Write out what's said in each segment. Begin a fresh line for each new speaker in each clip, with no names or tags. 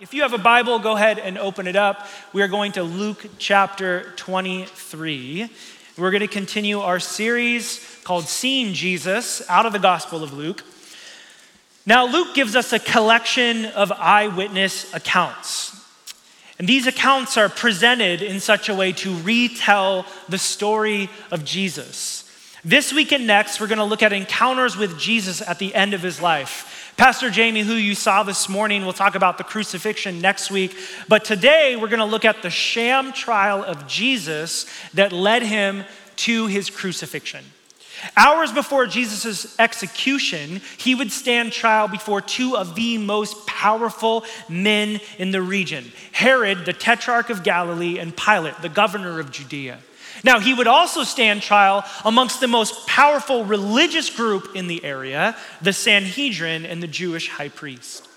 If you have a Bible, go ahead and open it up. We are going to Luke chapter 23. We're going to continue our series called Seeing Jesus out of the Gospel of Luke. Now, Luke gives us a collection of eyewitness accounts. And these accounts are presented in such a way to retell the story of Jesus. This week and next, we're going to look at encounters with Jesus at the end of his life. Pastor Jamie, who you saw this morning, will talk about the crucifixion next week. But today we're going to look at the sham trial of Jesus that led him to his crucifixion. Hours before Jesus' execution, he would stand trial before two of the most powerful men in the region Herod, the tetrarch of Galilee, and Pilate, the governor of Judea. Now, he would also stand trial amongst the most powerful religious group in the area, the Sanhedrin and the Jewish high priest.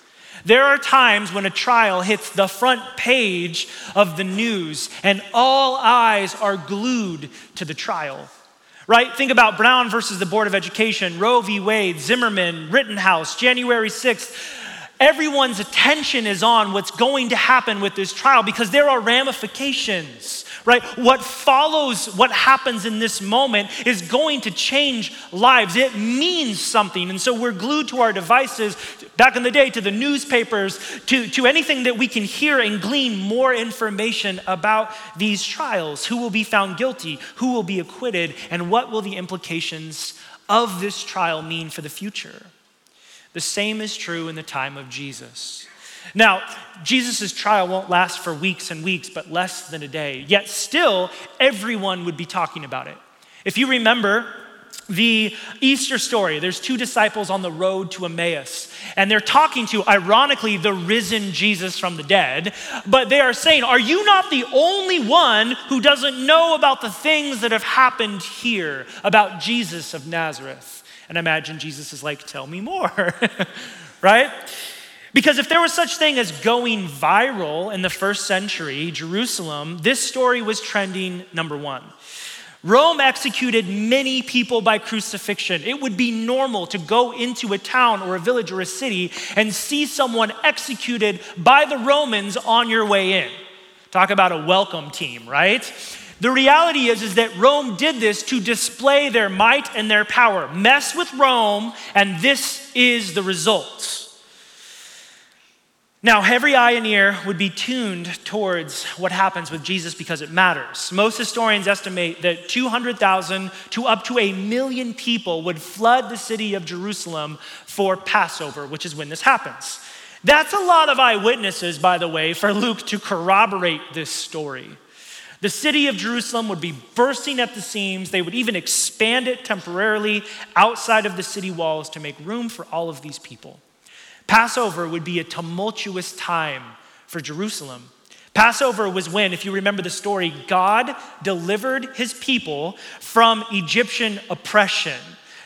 There are times when a trial hits the front page of the news and all eyes are glued to the trial. Right? Think about Brown versus the Board of Education, Roe v. Wade, Zimmerman, Rittenhouse, January 6th. Everyone's attention is on what's going to happen with this trial because there are ramifications right? What follows, what happens in this moment is going to change lives. It means something. And so we're glued to our devices, back in the day, to the newspapers, to, to anything that we can hear and glean more information about these trials. Who will be found guilty? Who will be acquitted? And what will the implications of this trial mean for the future? The same is true in the time of Jesus. Now, Jesus' trial won't last for weeks and weeks, but less than a day. Yet still, everyone would be talking about it. If you remember, the Easter story, there's two disciples on the road to Emmaus, and they're talking to, ironically, the risen Jesus from the dead. But they are saying, Are you not the only one who doesn't know about the things that have happened here about Jesus of Nazareth? And imagine Jesus is like, Tell me more, right? Because if there was such thing as going viral in the first century, Jerusalem, this story was trending number one. Rome executed many people by crucifixion. It would be normal to go into a town or a village or a city and see someone executed by the Romans on your way in. Talk about a welcome team, right? The reality is, is that Rome did this to display their might and their power. Mess with Rome, and this is the result. Now, every eye and ear would be tuned towards what happens with Jesus because it matters. Most historians estimate that 200,000 to up to a million people would flood the city of Jerusalem for Passover, which is when this happens. That's a lot of eyewitnesses, by the way, for Luke to corroborate this story. The city of Jerusalem would be bursting at the seams. They would even expand it temporarily outside of the city walls to make room for all of these people. Passover would be a tumultuous time for Jerusalem. Passover was when, if you remember the story, God delivered his people from Egyptian oppression.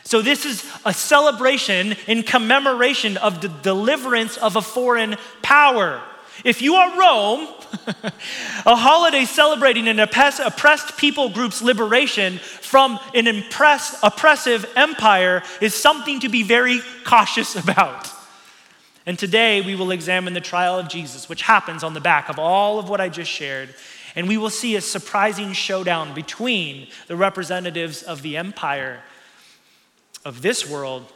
So, this is a celebration in commemoration of the deliverance of a foreign power. If you are Rome, a holiday celebrating an oppressed people group's liberation from an oppressive empire is something to be very cautious about. And today we will examine the trial of Jesus, which happens on the back of all of what I just shared. And we will see a surprising showdown between the representatives of the empire of this world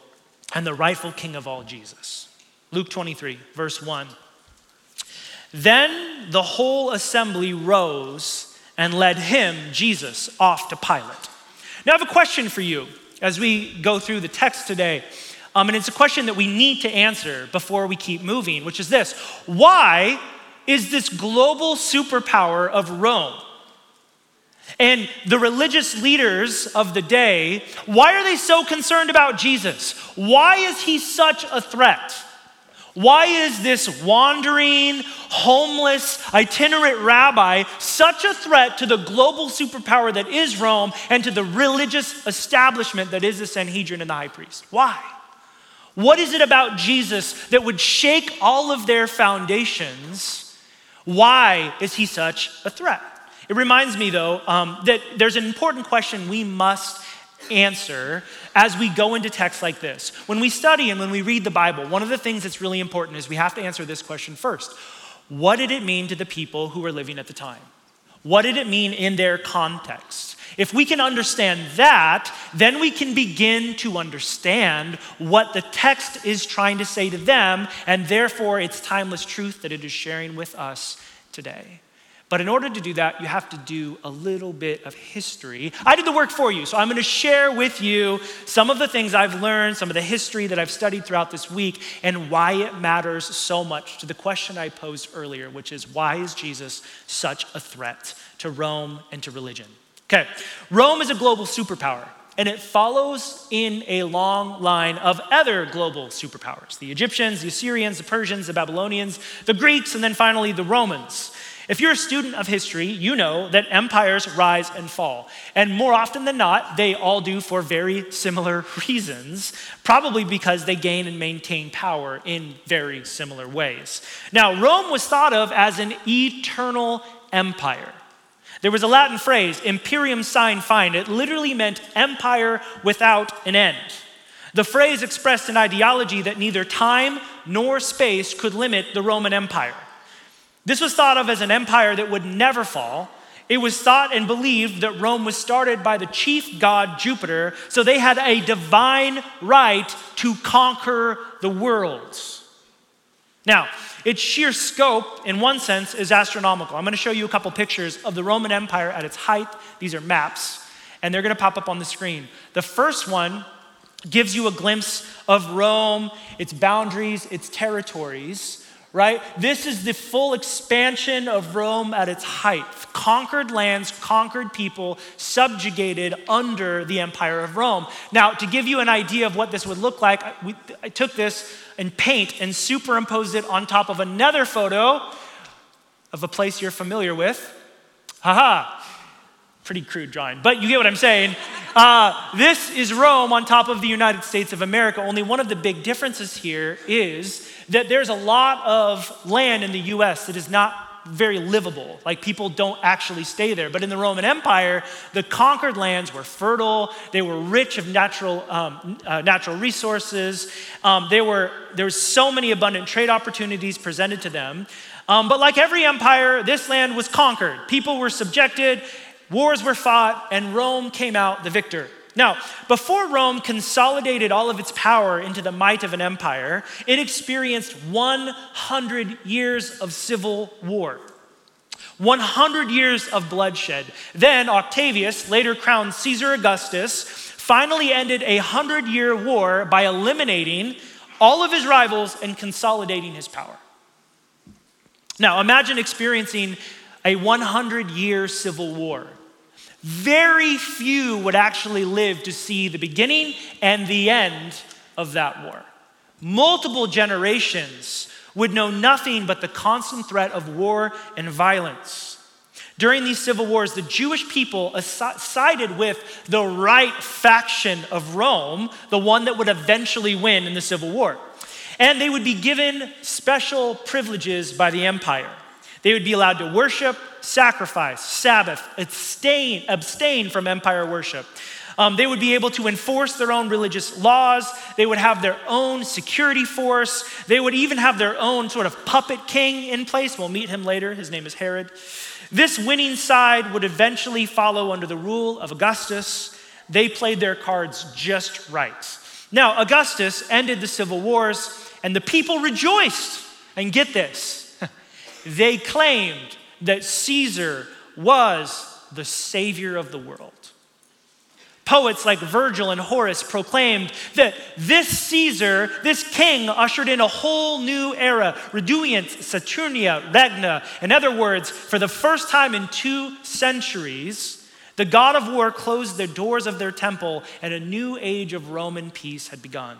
and the rightful king of all, Jesus. Luke 23, verse 1. Then the whole assembly rose and led him, Jesus, off to Pilate. Now I have a question for you as we go through the text today. Um, and it's a question that we need to answer before we keep moving, which is this Why is this global superpower of Rome and the religious leaders of the day, why are they so concerned about Jesus? Why is he such a threat? Why is this wandering, homeless, itinerant rabbi such a threat to the global superpower that is Rome and to the religious establishment that is the Sanhedrin and the high priest? Why? What is it about Jesus that would shake all of their foundations? Why is he such a threat? It reminds me, though, um, that there's an important question we must answer as we go into texts like this. When we study and when we read the Bible, one of the things that's really important is we have to answer this question first what did it mean to the people who were living at the time? What did it mean in their context? If we can understand that, then we can begin to understand what the text is trying to say to them, and therefore its timeless truth that it is sharing with us today. But in order to do that, you have to do a little bit of history. I did the work for you, so I'm going to share with you some of the things I've learned, some of the history that I've studied throughout this week, and why it matters so much to the question I posed earlier, which is why is Jesus such a threat to Rome and to religion? Okay, Rome is a global superpower and it follows in a long line of other global superpowers the Egyptians, the Assyrians, the Persians, the Babylonians, the Greeks, and then finally the Romans. If you're a student of history, you know that empires rise and fall. And more often than not, they all do for very similar reasons, probably because they gain and maintain power in very similar ways. Now, Rome was thought of as an eternal empire. There was a Latin phrase, imperium sine fine. It literally meant empire without an end. The phrase expressed an ideology that neither time nor space could limit the Roman Empire. This was thought of as an empire that would never fall. It was thought and believed that Rome was started by the chief god Jupiter, so they had a divine right to conquer the worlds. Now, its sheer scope, in one sense, is astronomical. I'm going to show you a couple pictures of the Roman Empire at its height. These are maps, and they're going to pop up on the screen. The first one gives you a glimpse of Rome, its boundaries, its territories right? This is the full expansion of Rome at its height. Conquered lands, conquered people, subjugated under the empire of Rome. Now, to give you an idea of what this would look like, I, took this and paint and superimposed it on top of another photo of a place you're familiar with. Haha. Pretty crude drawing, but you get what I'm saying. Uh, this is Rome on top of the United States of America. Only one of the big differences here is that there's a lot of land in the US that is not very livable. Like people don't actually stay there. But in the Roman Empire, the conquered lands were fertile. They were rich of natural, um, uh, natural resources. Um, they were, there was so many abundant trade opportunities presented to them. Um, but like every empire, this land was conquered. People were subjected, wars were fought, and Rome came out the victor. Now, before Rome consolidated all of its power into the might of an empire, it experienced 100 years of civil war. 100 years of bloodshed. Then Octavius, later crowned Caesar Augustus, finally ended a 100 year war by eliminating all of his rivals and consolidating his power. Now, imagine experiencing a 100 year civil war. Very few would actually live to see the beginning and the end of that war. Multiple generations would know nothing but the constant threat of war and violence. During these civil wars, the Jewish people sided with the right faction of Rome, the one that would eventually win in the civil war. And they would be given special privileges by the empire. They would be allowed to worship, sacrifice, Sabbath, abstain, abstain from empire worship. Um, they would be able to enforce their own religious laws. They would have their own security force. They would even have their own sort of puppet king in place. We'll meet him later. His name is Herod. This winning side would eventually follow under the rule of Augustus. They played their cards just right. Now, Augustus ended the civil wars, and the people rejoiced. And get this they claimed that Caesar was the savior of the world. Poets like Virgil and Horace proclaimed that this Caesar, this king, ushered in a whole new era, Redeunt Saturnia Regna. In other words, for the first time in two centuries, the god of war closed the doors of their temple and a new age of Roman peace had begun.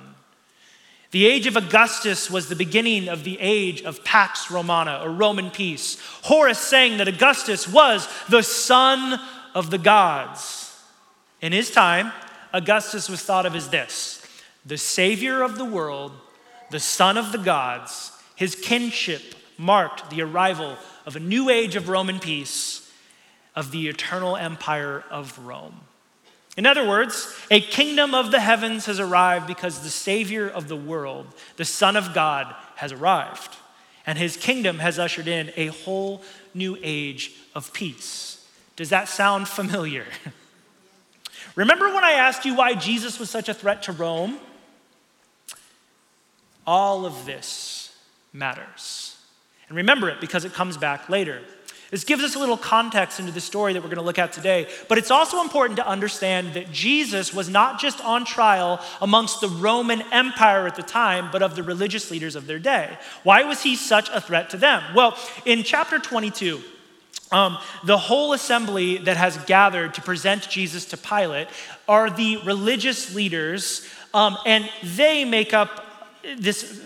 The age of Augustus was the beginning of the age of Pax Romana, or Roman peace. Horace saying that Augustus was the son of the gods. In his time, Augustus was thought of as this the savior of the world, the son of the gods. His kinship marked the arrival of a new age of Roman peace, of the eternal empire of Rome. In other words, a kingdom of the heavens has arrived because the Savior of the world, the Son of God, has arrived. and his kingdom has ushered in a whole new age of peace. Does that sound familiar? Remember when I asked you why Jesus was such a threat to Rome? All of this matters. And remember it because it comes back later. This gives us a little context into the story that we're going to look at today. But it's also important to understand that Jesus was not just on trial amongst the Roman Empire at the time, but of the religious leaders of their day. Why was he such a threat to them? Well, in chapter 22, um, the whole assembly that has gathered to present Jesus to Pilate are the religious leaders, um, and they make up this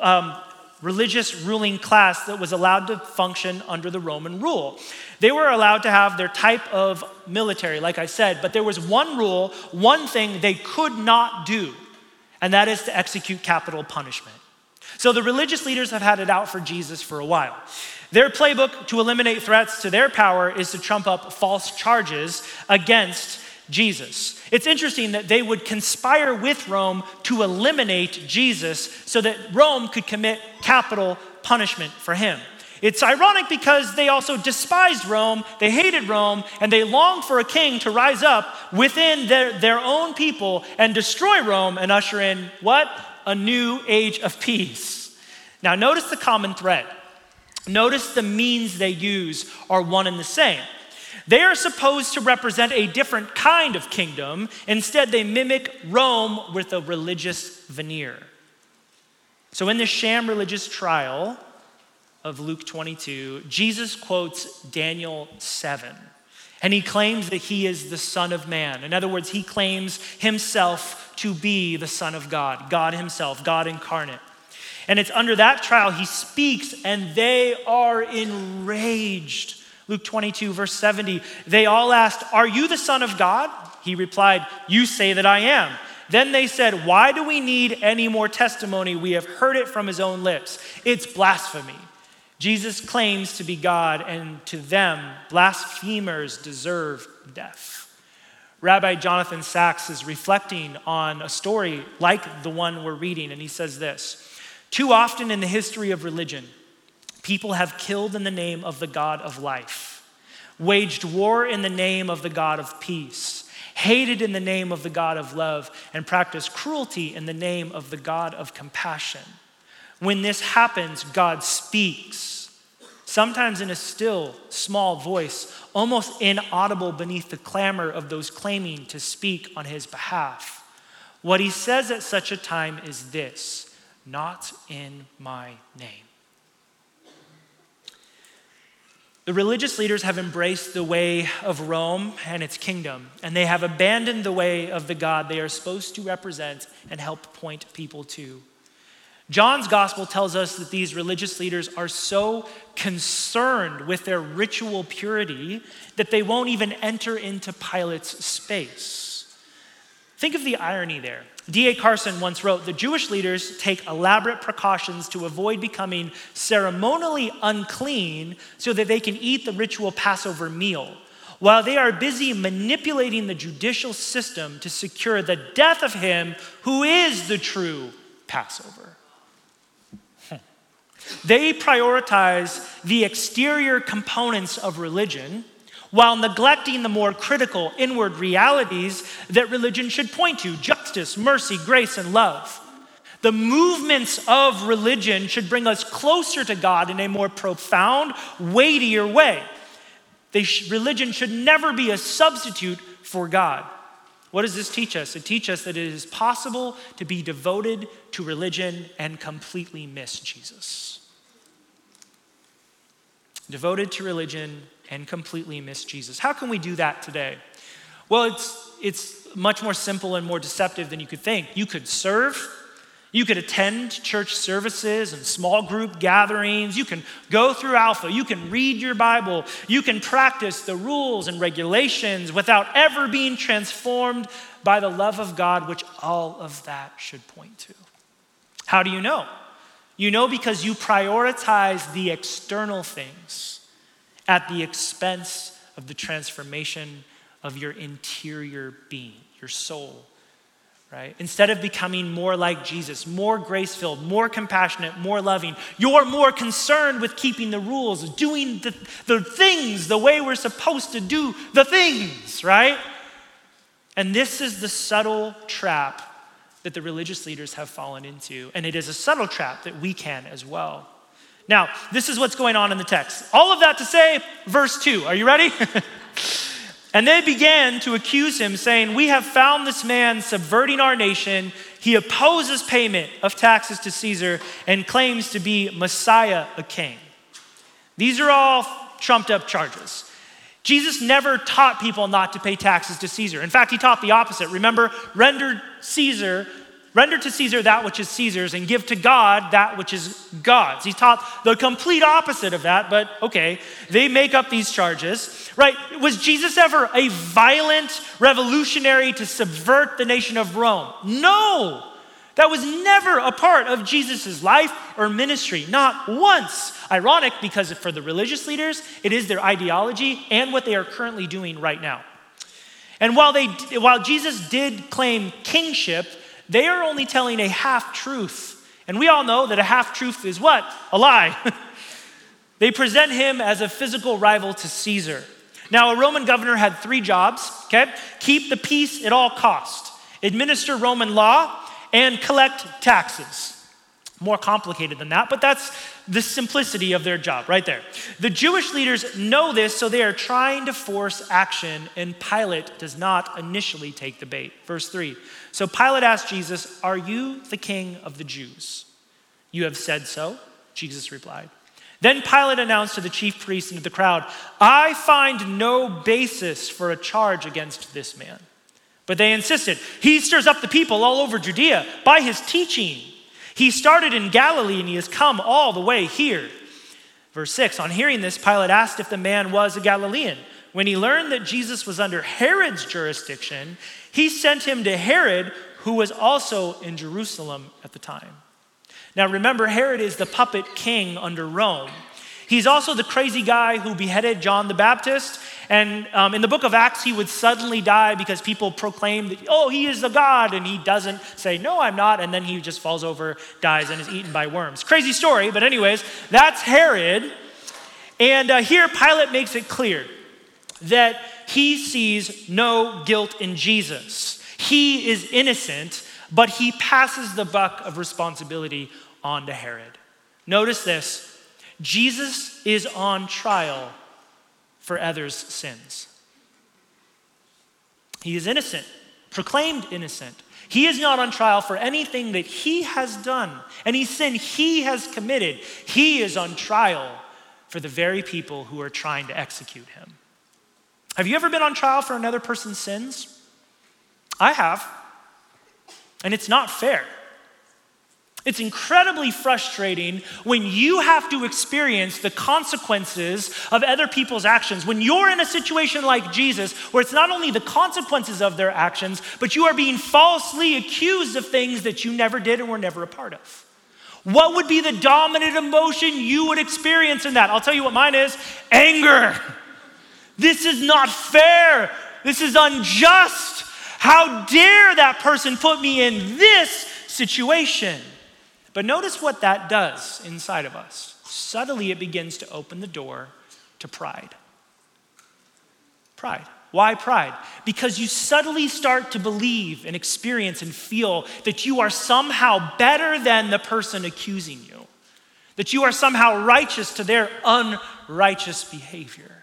um, religious ruling class that was allowed to function under the Roman rule. They were allowed to have their type of military, like I said, but there was one rule, one thing they could not do, and that is to execute capital punishment. So the religious leaders have had it out for Jesus for a while. Their playbook to eliminate threats to their power is to trump up false charges against Jesus. It's interesting that they would conspire with Rome to eliminate Jesus so that Rome could commit capital punishment for him. It's ironic because they also despised Rome, they hated Rome, and they longed for a king to rise up within their, their own people and destroy Rome and usher in what? A new age of peace. Now, notice the common thread. Notice the means they use are one and the same. They are supposed to represent a different kind of kingdom. Instead, they mimic Rome with a religious veneer. So, in the sham religious trial of Luke 22, Jesus quotes Daniel 7. And he claims that he is the Son of Man. In other words, he claims himself to be the Son of God, God himself, God incarnate. And it's under that trial he speaks, and they are enraged. Luke 22, verse 70, they all asked, Are you the Son of God? He replied, You say that I am. Then they said, Why do we need any more testimony? We have heard it from his own lips. It's blasphemy. Jesus claims to be God, and to them, blasphemers deserve death. Rabbi Jonathan Sacks is reflecting on a story like the one we're reading, and he says this Too often in the history of religion, People have killed in the name of the God of life, waged war in the name of the God of peace, hated in the name of the God of love, and practiced cruelty in the name of the God of compassion. When this happens, God speaks, sometimes in a still, small voice, almost inaudible beneath the clamor of those claiming to speak on his behalf. What he says at such a time is this not in my name. The religious leaders have embraced the way of Rome and its kingdom, and they have abandoned the way of the God they are supposed to represent and help point people to. John's gospel tells us that these religious leaders are so concerned with their ritual purity that they won't even enter into Pilate's space. Think of the irony there. D.A. Carson once wrote The Jewish leaders take elaborate precautions to avoid becoming ceremonially unclean so that they can eat the ritual Passover meal, while they are busy manipulating the judicial system to secure the death of him who is the true Passover. Hmm. They prioritize the exterior components of religion while neglecting the more critical inward realities that religion should point to justice, mercy, grace, and love. The movements of religion should bring us closer to God in a more profound, weightier way. Sh- religion should never be a substitute for God. What does this teach us? It teaches us that it is possible to be devoted to religion and completely miss Jesus. Devoted to religion and completely miss Jesus. How can we do that today? Well, it's, it's much more simple and more deceptive than you could think. You could serve, you could attend church services and small group gatherings. You can go through Alpha. You can read your Bible. You can practice the rules and regulations without ever being transformed by the love of God, which all of that should point to. How do you know? You know because you prioritize the external things at the expense of the transformation of your interior being, your soul, right? Instead of becoming more like Jesus, more grace filled, more compassionate, more loving, you're more concerned with keeping the rules, doing the, the things the way we're supposed to do the things, right? And this is the subtle trap that the religious leaders have fallen into. And it is a subtle trap that we can as well. Now, this is what's going on in the text. All of that to say, verse 2. Are you ready? and they began to accuse him, saying, We have found this man subverting our nation. He opposes payment of taxes to Caesar and claims to be Messiah, a king. These are all trumped up charges. Jesus never taught people not to pay taxes to Caesar. In fact, he taught the opposite. Remember, render Caesar Render to Caesar that which is Caesar's and give to God that which is God's. He taught the complete opposite of that, but okay, they make up these charges, right? Was Jesus ever a violent revolutionary to subvert the nation of Rome? No. That was never a part of Jesus' life or ministry, not once. Ironic because for the religious leaders, it is their ideology and what they are currently doing right now. And while, they, while Jesus did claim kingship, they are only telling a half truth. And we all know that a half truth is what? A lie. they present him as a physical rival to Caesar. Now, a Roman governor had three jobs, okay? Keep the peace at all cost, administer Roman law, and collect taxes. More complicated than that, but that's the simplicity of their job right there. The Jewish leaders know this, so they are trying to force action, and Pilate does not initially take the bait. Verse 3 So Pilate asked Jesus, Are you the king of the Jews? You have said so, Jesus replied. Then Pilate announced to the chief priests and to the crowd, I find no basis for a charge against this man. But they insisted, He stirs up the people all over Judea by his teaching. He started in Galilee and he has come all the way here. Verse 6 On hearing this, Pilate asked if the man was a Galilean. When he learned that Jesus was under Herod's jurisdiction, he sent him to Herod, who was also in Jerusalem at the time. Now remember, Herod is the puppet king under Rome. He's also the crazy guy who beheaded John the Baptist. And um, in the book of Acts, he would suddenly die because people proclaim that, oh, he is the God. And he doesn't say, no, I'm not. And then he just falls over, dies, and is eaten by worms. Crazy story, but, anyways, that's Herod. And uh, here, Pilate makes it clear that he sees no guilt in Jesus. He is innocent, but he passes the buck of responsibility on to Herod. Notice this Jesus is on trial for others' sins. He is innocent, proclaimed innocent. He is not on trial for anything that he has done, any sin he has committed. He is on trial for the very people who are trying to execute him. Have you ever been on trial for another person's sins? I have. And it's not fair. It's incredibly frustrating when you have to experience the consequences of other people's actions. When you're in a situation like Jesus, where it's not only the consequences of their actions, but you are being falsely accused of things that you never did and were never a part of. What would be the dominant emotion you would experience in that? I'll tell you what mine is anger. This is not fair. This is unjust. How dare that person put me in this situation? But notice what that does inside of us. Subtly, it begins to open the door to pride. Pride. Why pride? Because you subtly start to believe and experience and feel that you are somehow better than the person accusing you, that you are somehow righteous to their unrighteous behavior.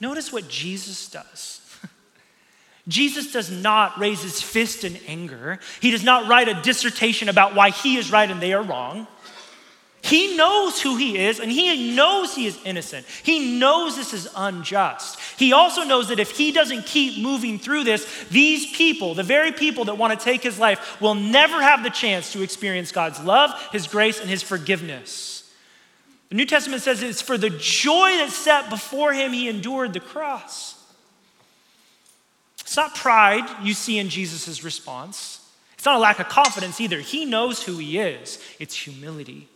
Notice what Jesus does. Jesus does not raise his fist in anger. He does not write a dissertation about why he is right and they are wrong. He knows who he is and he knows he is innocent. He knows this is unjust. He also knows that if he doesn't keep moving through this, these people, the very people that want to take his life, will never have the chance to experience God's love, his grace, and his forgiveness. The New Testament says it's for the joy that set before him he endured the cross. It's not pride you see in Jesus' response. It's not a lack of confidence either. He knows who he is, it's humility.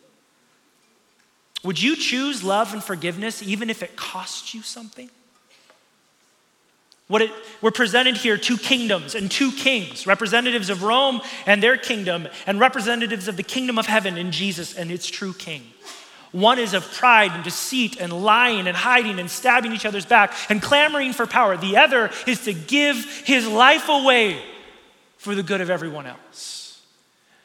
Would you choose love and forgiveness even if it costs you something? What it, we're presented here two kingdoms and two kings, representatives of Rome and their kingdom, and representatives of the kingdom of heaven in Jesus and its true king. One is of pride and deceit and lying and hiding and stabbing each other's back and clamoring for power. The other is to give his life away for the good of everyone else.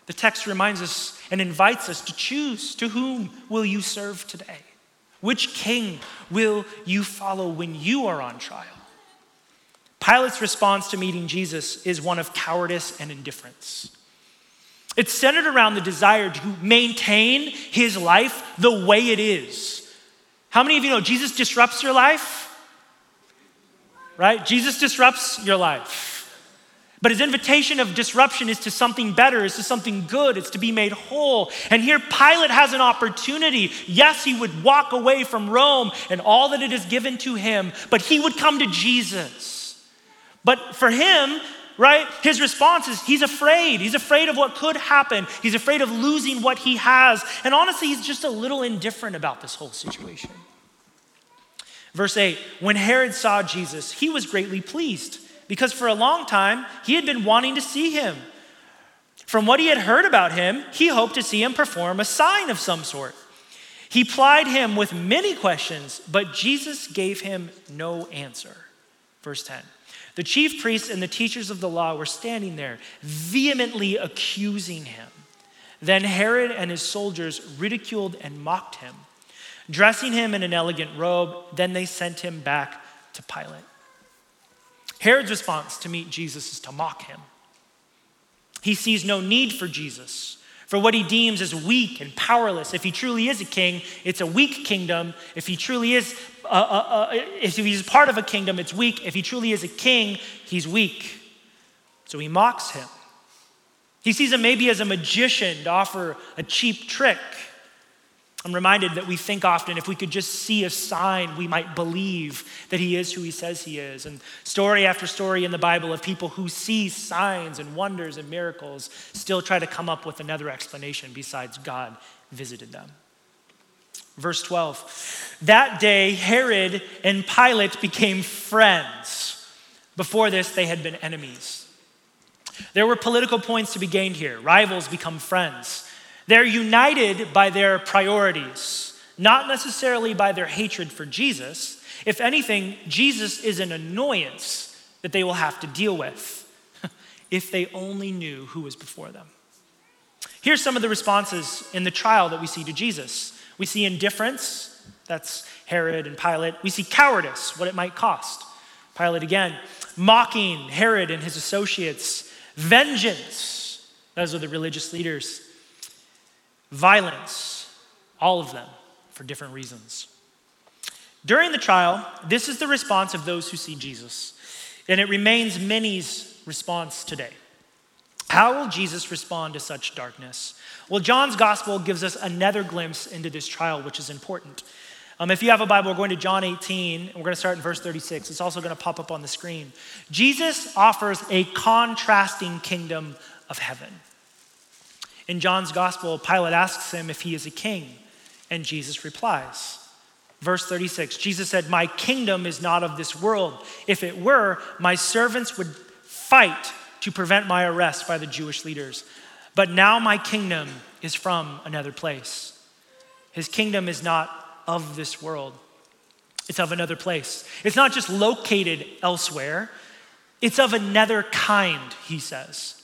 The text reminds us and invites us to choose to whom will you serve today? Which king will you follow when you are on trial? Pilate's response to meeting Jesus is one of cowardice and indifference. It's centered around the desire to maintain his life the way it is. How many of you know Jesus disrupts your life? Right? Jesus disrupts your life. But his invitation of disruption is to something better, is to something good, it's to be made whole. And here Pilate has an opportunity. Yes, he would walk away from Rome and all that it is given to him, but he would come to Jesus. But for him, right, his response is he's afraid. He's afraid of what could happen. He's afraid of losing what he has. And honestly, he's just a little indifferent about this whole situation. Verse 8 When Herod saw Jesus, he was greatly pleased because for a long time he had been wanting to see him. From what he had heard about him, he hoped to see him perform a sign of some sort. He plied him with many questions, but Jesus gave him no answer. Verse 10 the chief priests and the teachers of the law were standing there, vehemently accusing him. Then Herod and his soldiers ridiculed and mocked him. Dressing him in an elegant robe, then they sent him back to Pilate. Herod's response to meet Jesus is to mock him. He sees no need for Jesus, for what he deems as weak and powerless. If he truly is a king, it's a weak kingdom. If he truly is uh, uh, uh, if he's part of a kingdom, it's weak. If he truly is a king, he's weak. So he mocks him. He sees him maybe as a magician to offer a cheap trick. I'm reminded that we think often if we could just see a sign, we might believe that he is who he says he is. And story after story in the Bible of people who see signs and wonders and miracles still try to come up with another explanation besides God visited them. Verse 12. That day, Herod and Pilate became friends. Before this, they had been enemies. There were political points to be gained here. Rivals become friends. They're united by their priorities, not necessarily by their hatred for Jesus. If anything, Jesus is an annoyance that they will have to deal with if they only knew who was before them. Here's some of the responses in the trial that we see to Jesus. We see indifference, that's Herod and Pilate. We see cowardice, what it might cost. Pilate again, mocking Herod and his associates, vengeance, those are the religious leaders, violence, all of them for different reasons. During the trial, this is the response of those who see Jesus, and it remains many's response today. How will Jesus respond to such darkness? Well, John's gospel gives us another glimpse into this trial, which is important. Um, if you have a Bible, we're going to John 18, and we're going to start in verse 36. It's also going to pop up on the screen. Jesus offers a contrasting kingdom of heaven. In John's gospel, Pilate asks him if he is a king, and Jesus replies. Verse 36 Jesus said, My kingdom is not of this world. If it were, my servants would fight to prevent my arrest by the Jewish leaders. But now my kingdom is from another place. His kingdom is not of this world, it's of another place. It's not just located elsewhere, it's of another kind, he says.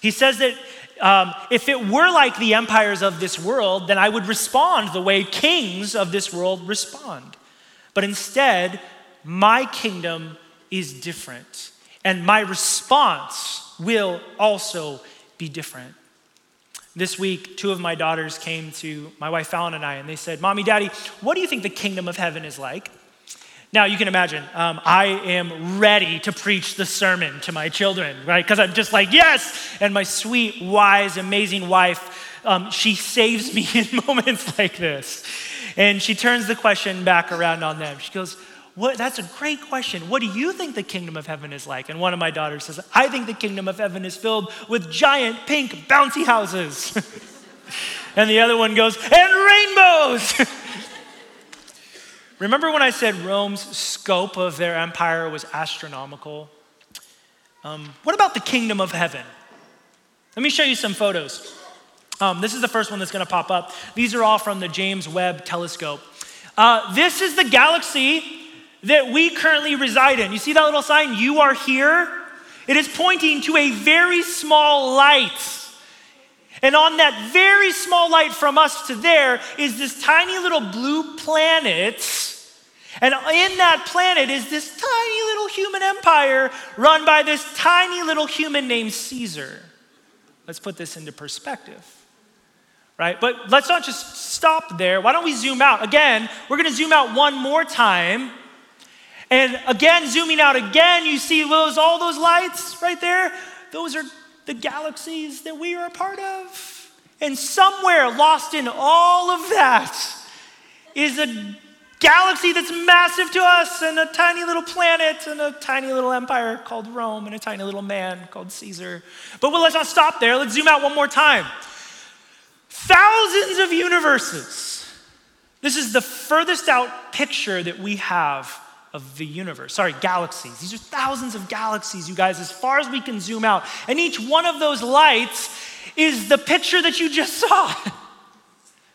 He says that um, if it were like the empires of this world, then I would respond the way kings of this world respond. But instead, my kingdom is different. And my response will also be different. This week, two of my daughters came to my wife Fallon and I, and they said, Mommy, Daddy, what do you think the kingdom of heaven is like? Now, you can imagine, um, I am ready to preach the sermon to my children, right? Because I'm just like, yes! And my sweet, wise, amazing wife, um, she saves me in moments like this. And she turns the question back around on them. She goes, what, that's a great question. What do you think the kingdom of heaven is like? And one of my daughters says, I think the kingdom of heaven is filled with giant pink bouncy houses. and the other one goes, and rainbows. Remember when I said Rome's scope of their empire was astronomical? Um, what about the kingdom of heaven? Let me show you some photos. Um, this is the first one that's going to pop up. These are all from the James Webb Telescope. Uh, this is the galaxy that we currently reside in. You see that little sign? You are here. It is pointing to a very small light. And on that very small light from us to there is this tiny little blue planet. And in that planet is this tiny little human empire run by this tiny little human named Caesar. Let's put this into perspective. Right? But let's not just stop there. Why don't we zoom out? Again, we're going to zoom out one more time. And again, zooming out again, you see those, all those lights right there? Those are the galaxies that we are a part of. And somewhere lost in all of that is a galaxy that's massive to us, and a tiny little planet, and a tiny little empire called Rome, and a tiny little man called Caesar. But well, let's not stop there. Let's zoom out one more time. Thousands of universes. This is the furthest out picture that we have of the universe. Sorry, galaxies. These are thousands of galaxies, you guys, as far as we can zoom out. And each one of those lights is the picture that you just saw.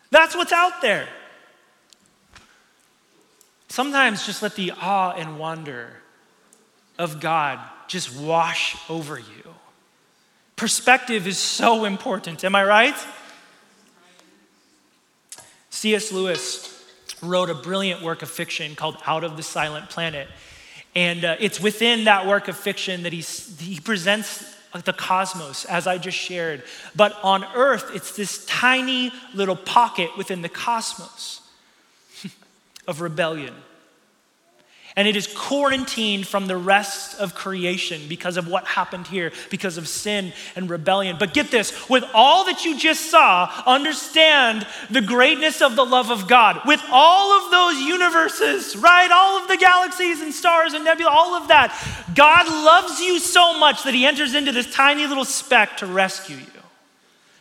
That's what's out there. Sometimes just let the awe and wonder of God just wash over you. Perspective is so important, am I right? C.S. Lewis wrote a brilliant work of fiction called Out of the Silent Planet. And uh, it's within that work of fiction that he's, he presents the cosmos, as I just shared. But on earth, it's this tiny little pocket within the cosmos of rebellion and it is quarantined from the rest of creation because of what happened here, because of sin and rebellion. But get this with all that you just saw, understand the greatness of the love of God. With all of those universes, right? All of the galaxies and stars and nebula, all of that, God loves you so much that He enters into this tiny little speck to rescue you.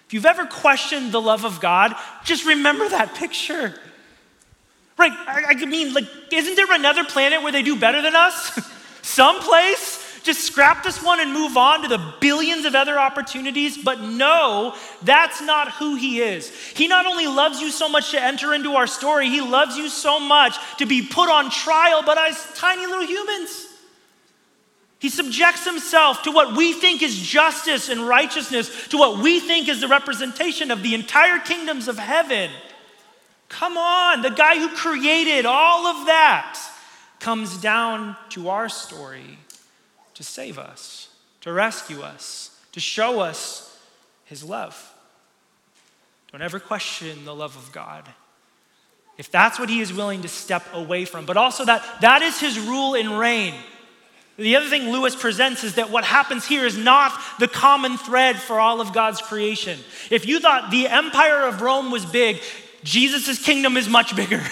If you've ever questioned the love of God, just remember that picture. Right? I, I mean, like, isn't there another planet where they do better than us? Someplace? Just scrap this one and move on to the billions of other opportunities. But no, that's not who He is. He not only loves you so much to enter into our story, He loves you so much to be put on trial, but as tiny little humans. He subjects himself to what we think is justice and righteousness, to what we think is the representation of the entire kingdoms of heaven. Come on, the guy who created all of that comes down to our story to save us, to rescue us, to show us his love. Don't ever question the love of God. If that's what he is willing to step away from, but also that that is his rule and reign. The other thing Lewis presents is that what happens here is not the common thread for all of God's creation. If you thought the empire of Rome was big, Jesus' kingdom is much bigger.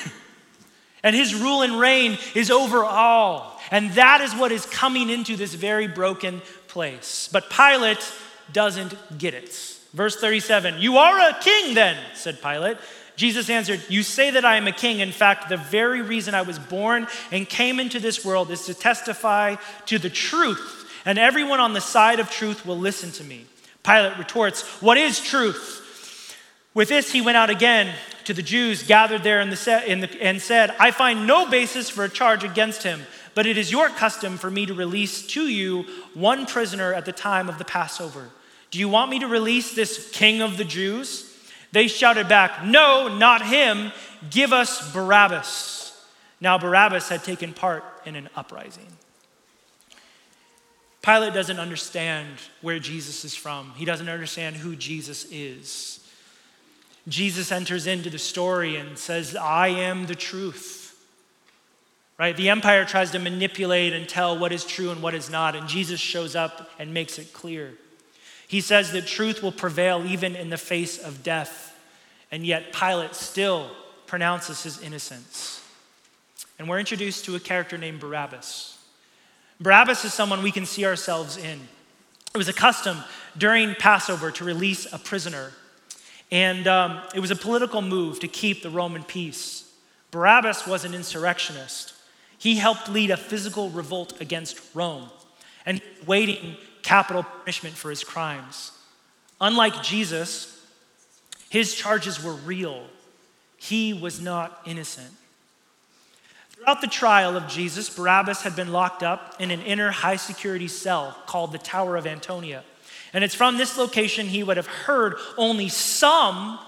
and his rule and reign is over all. And that is what is coming into this very broken place. But Pilate doesn't get it. Verse 37 You are a king then, said Pilate. Jesus answered, You say that I am a king. In fact, the very reason I was born and came into this world is to testify to the truth, and everyone on the side of truth will listen to me. Pilate retorts, What is truth? With this, he went out again to the Jews gathered there in the, in the, and said, I find no basis for a charge against him, but it is your custom for me to release to you one prisoner at the time of the Passover. Do you want me to release this king of the Jews? They shouted back, No, not him. Give us Barabbas. Now, Barabbas had taken part in an uprising. Pilate doesn't understand where Jesus is from, he doesn't understand who Jesus is. Jesus enters into the story and says, I am the truth. Right? The empire tries to manipulate and tell what is true and what is not, and Jesus shows up and makes it clear. He says that truth will prevail even in the face of death, and yet Pilate still pronounces his innocence. And we're introduced to a character named Barabbas. Barabbas is someone we can see ourselves in. It was a custom during Passover to release a prisoner and um, it was a political move to keep the Roman peace. Barabbas was an insurrectionist. He helped lead a physical revolt against Rome and waiting capital punishment for his crimes. Unlike Jesus, his charges were real. He was not innocent. Throughout the trial of Jesus, Barabbas had been locked up in an inner high security cell called the Tower of Antonia. And it's from this location he would have heard only some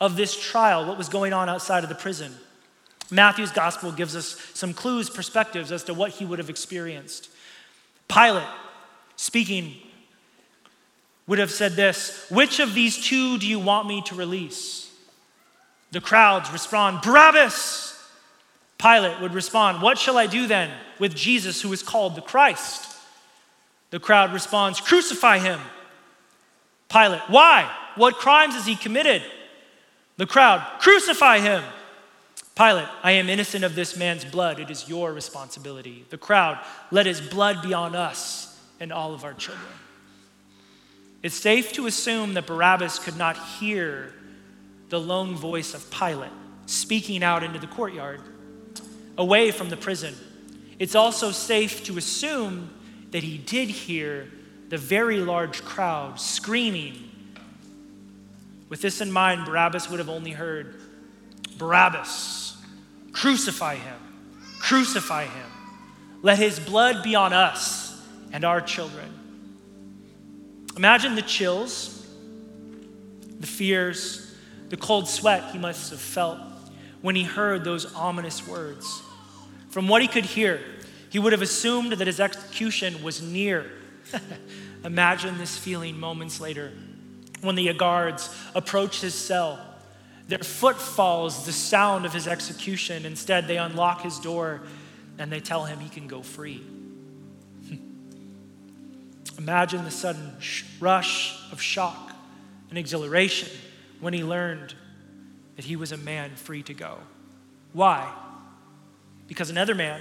of this trial, what was going on outside of the prison. Matthew's gospel gives us some clues, perspectives as to what he would have experienced. Pilate, speaking, would have said this Which of these two do you want me to release? The crowds respond, Barabbas! Pilate would respond, What shall I do then with Jesus who is called the Christ? The crowd responds, Crucify him. Pilate, why? What crimes has he committed? The crowd, Crucify him. Pilate, I am innocent of this man's blood. It is your responsibility. The crowd, let his blood be on us and all of our children. It's safe to assume that Barabbas could not hear the lone voice of Pilate speaking out into the courtyard, away from the prison. It's also safe to assume that he did hear the very large crowd screaming. With this in mind, Barabbas would have only heard, Barabbas, crucify him, crucify him. Let his blood be on us and our children. Imagine the chills, the fears, the cold sweat he must have felt when he heard those ominous words. From what he could hear, he would have assumed that his execution was near. Imagine this feeling moments later when the guards approach his cell. Their footfalls, the sound of his execution. Instead, they unlock his door and they tell him he can go free. Imagine the sudden rush of shock and exhilaration when he learned that he was a man free to go. Why? Because another man,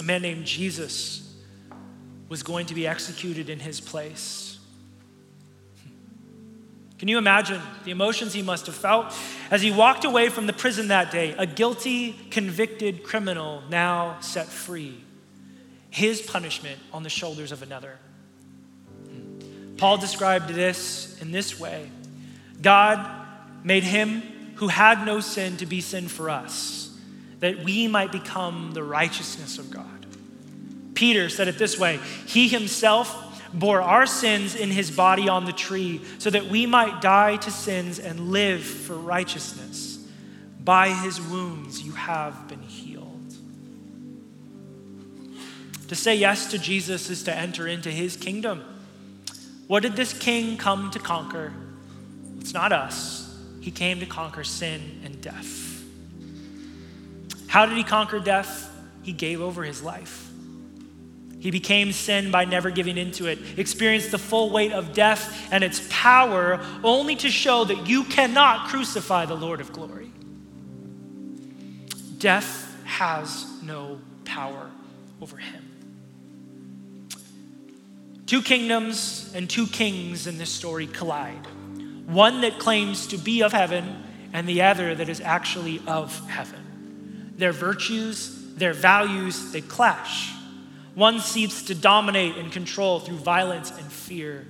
a man named Jesus, was going to be executed in his place. Can you imagine the emotions he must have felt as he walked away from the prison that day, a guilty, convicted criminal now set free? His punishment on the shoulders of another. Paul described this in this way God made him who had no sin to be sin for us, that we might become the righteousness of God. Peter said it this way He himself bore our sins in his body on the tree so that we might die to sins and live for righteousness. By his wounds you have been healed. To say yes to Jesus is to enter into his kingdom. What did this king come to conquer? It's not us. He came to conquer sin and death. How did he conquer death? He gave over his life. He became sin by never giving into it, experienced the full weight of death and its power only to show that you cannot crucify the Lord of glory. Death has no power over him. Two kingdoms and two kings in this story collide one that claims to be of heaven, and the other that is actually of heaven. Their virtues, their values, they clash. One seeks to dominate and control through violence and fear,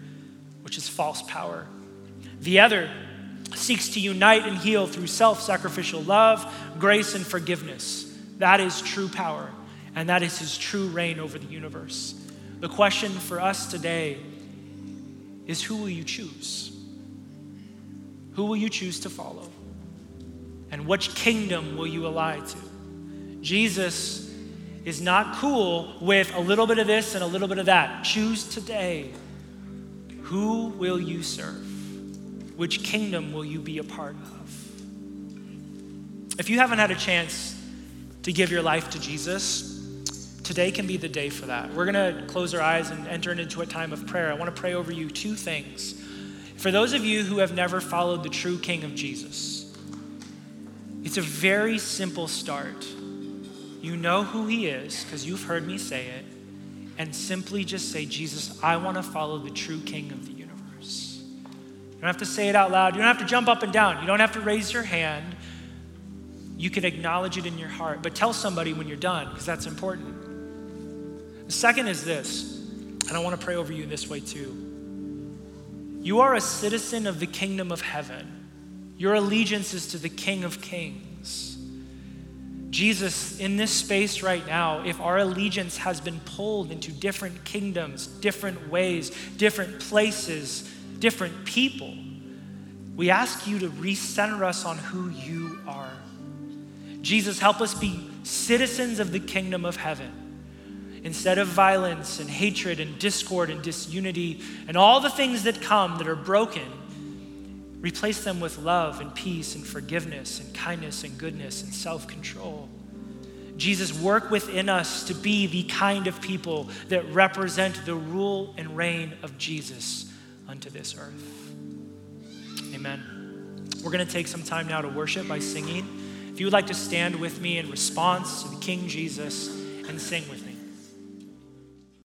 which is false power. The other seeks to unite and heal through self sacrificial love, grace, and forgiveness. That is true power, and that is his true reign over the universe. The question for us today is who will you choose? Who will you choose to follow? And which kingdom will you ally to? Jesus is not cool with a little bit of this and a little bit of that. Choose today. Who will you serve? Which kingdom will you be a part of? If you haven't had a chance to give your life to Jesus, today can be the day for that. We're going to close our eyes and enter into a time of prayer. I want to pray over you two things. For those of you who have never followed the true King of Jesus, it's a very simple start. You know who he is because you've heard me say it. And simply just say, Jesus, I want to follow the true King of the universe. You don't have to say it out loud. You don't have to jump up and down. You don't have to raise your hand. you can acknowledge it in your heart, but tell somebody when you're done, because that's important. The second is this, and I want to pray over you this way too. You are a citizen of the kingdom of heaven. Your allegiance is to the King of Kings. Jesus, in this space right now, if our allegiance has been pulled into different kingdoms, different ways, different places, different people, we ask you to recenter us on who you are. Jesus, help us be citizens of the kingdom of heaven. Instead of violence and hatred and discord and disunity and all the things that come that are broken, replace them with love and peace and forgiveness and kindness and goodness and self control. Jesus, work within us to be the kind of people that represent the rule and reign of Jesus unto this earth. Amen. We're going to take some time now to worship by singing. If you would like to stand with me in response to the King Jesus and sing with me.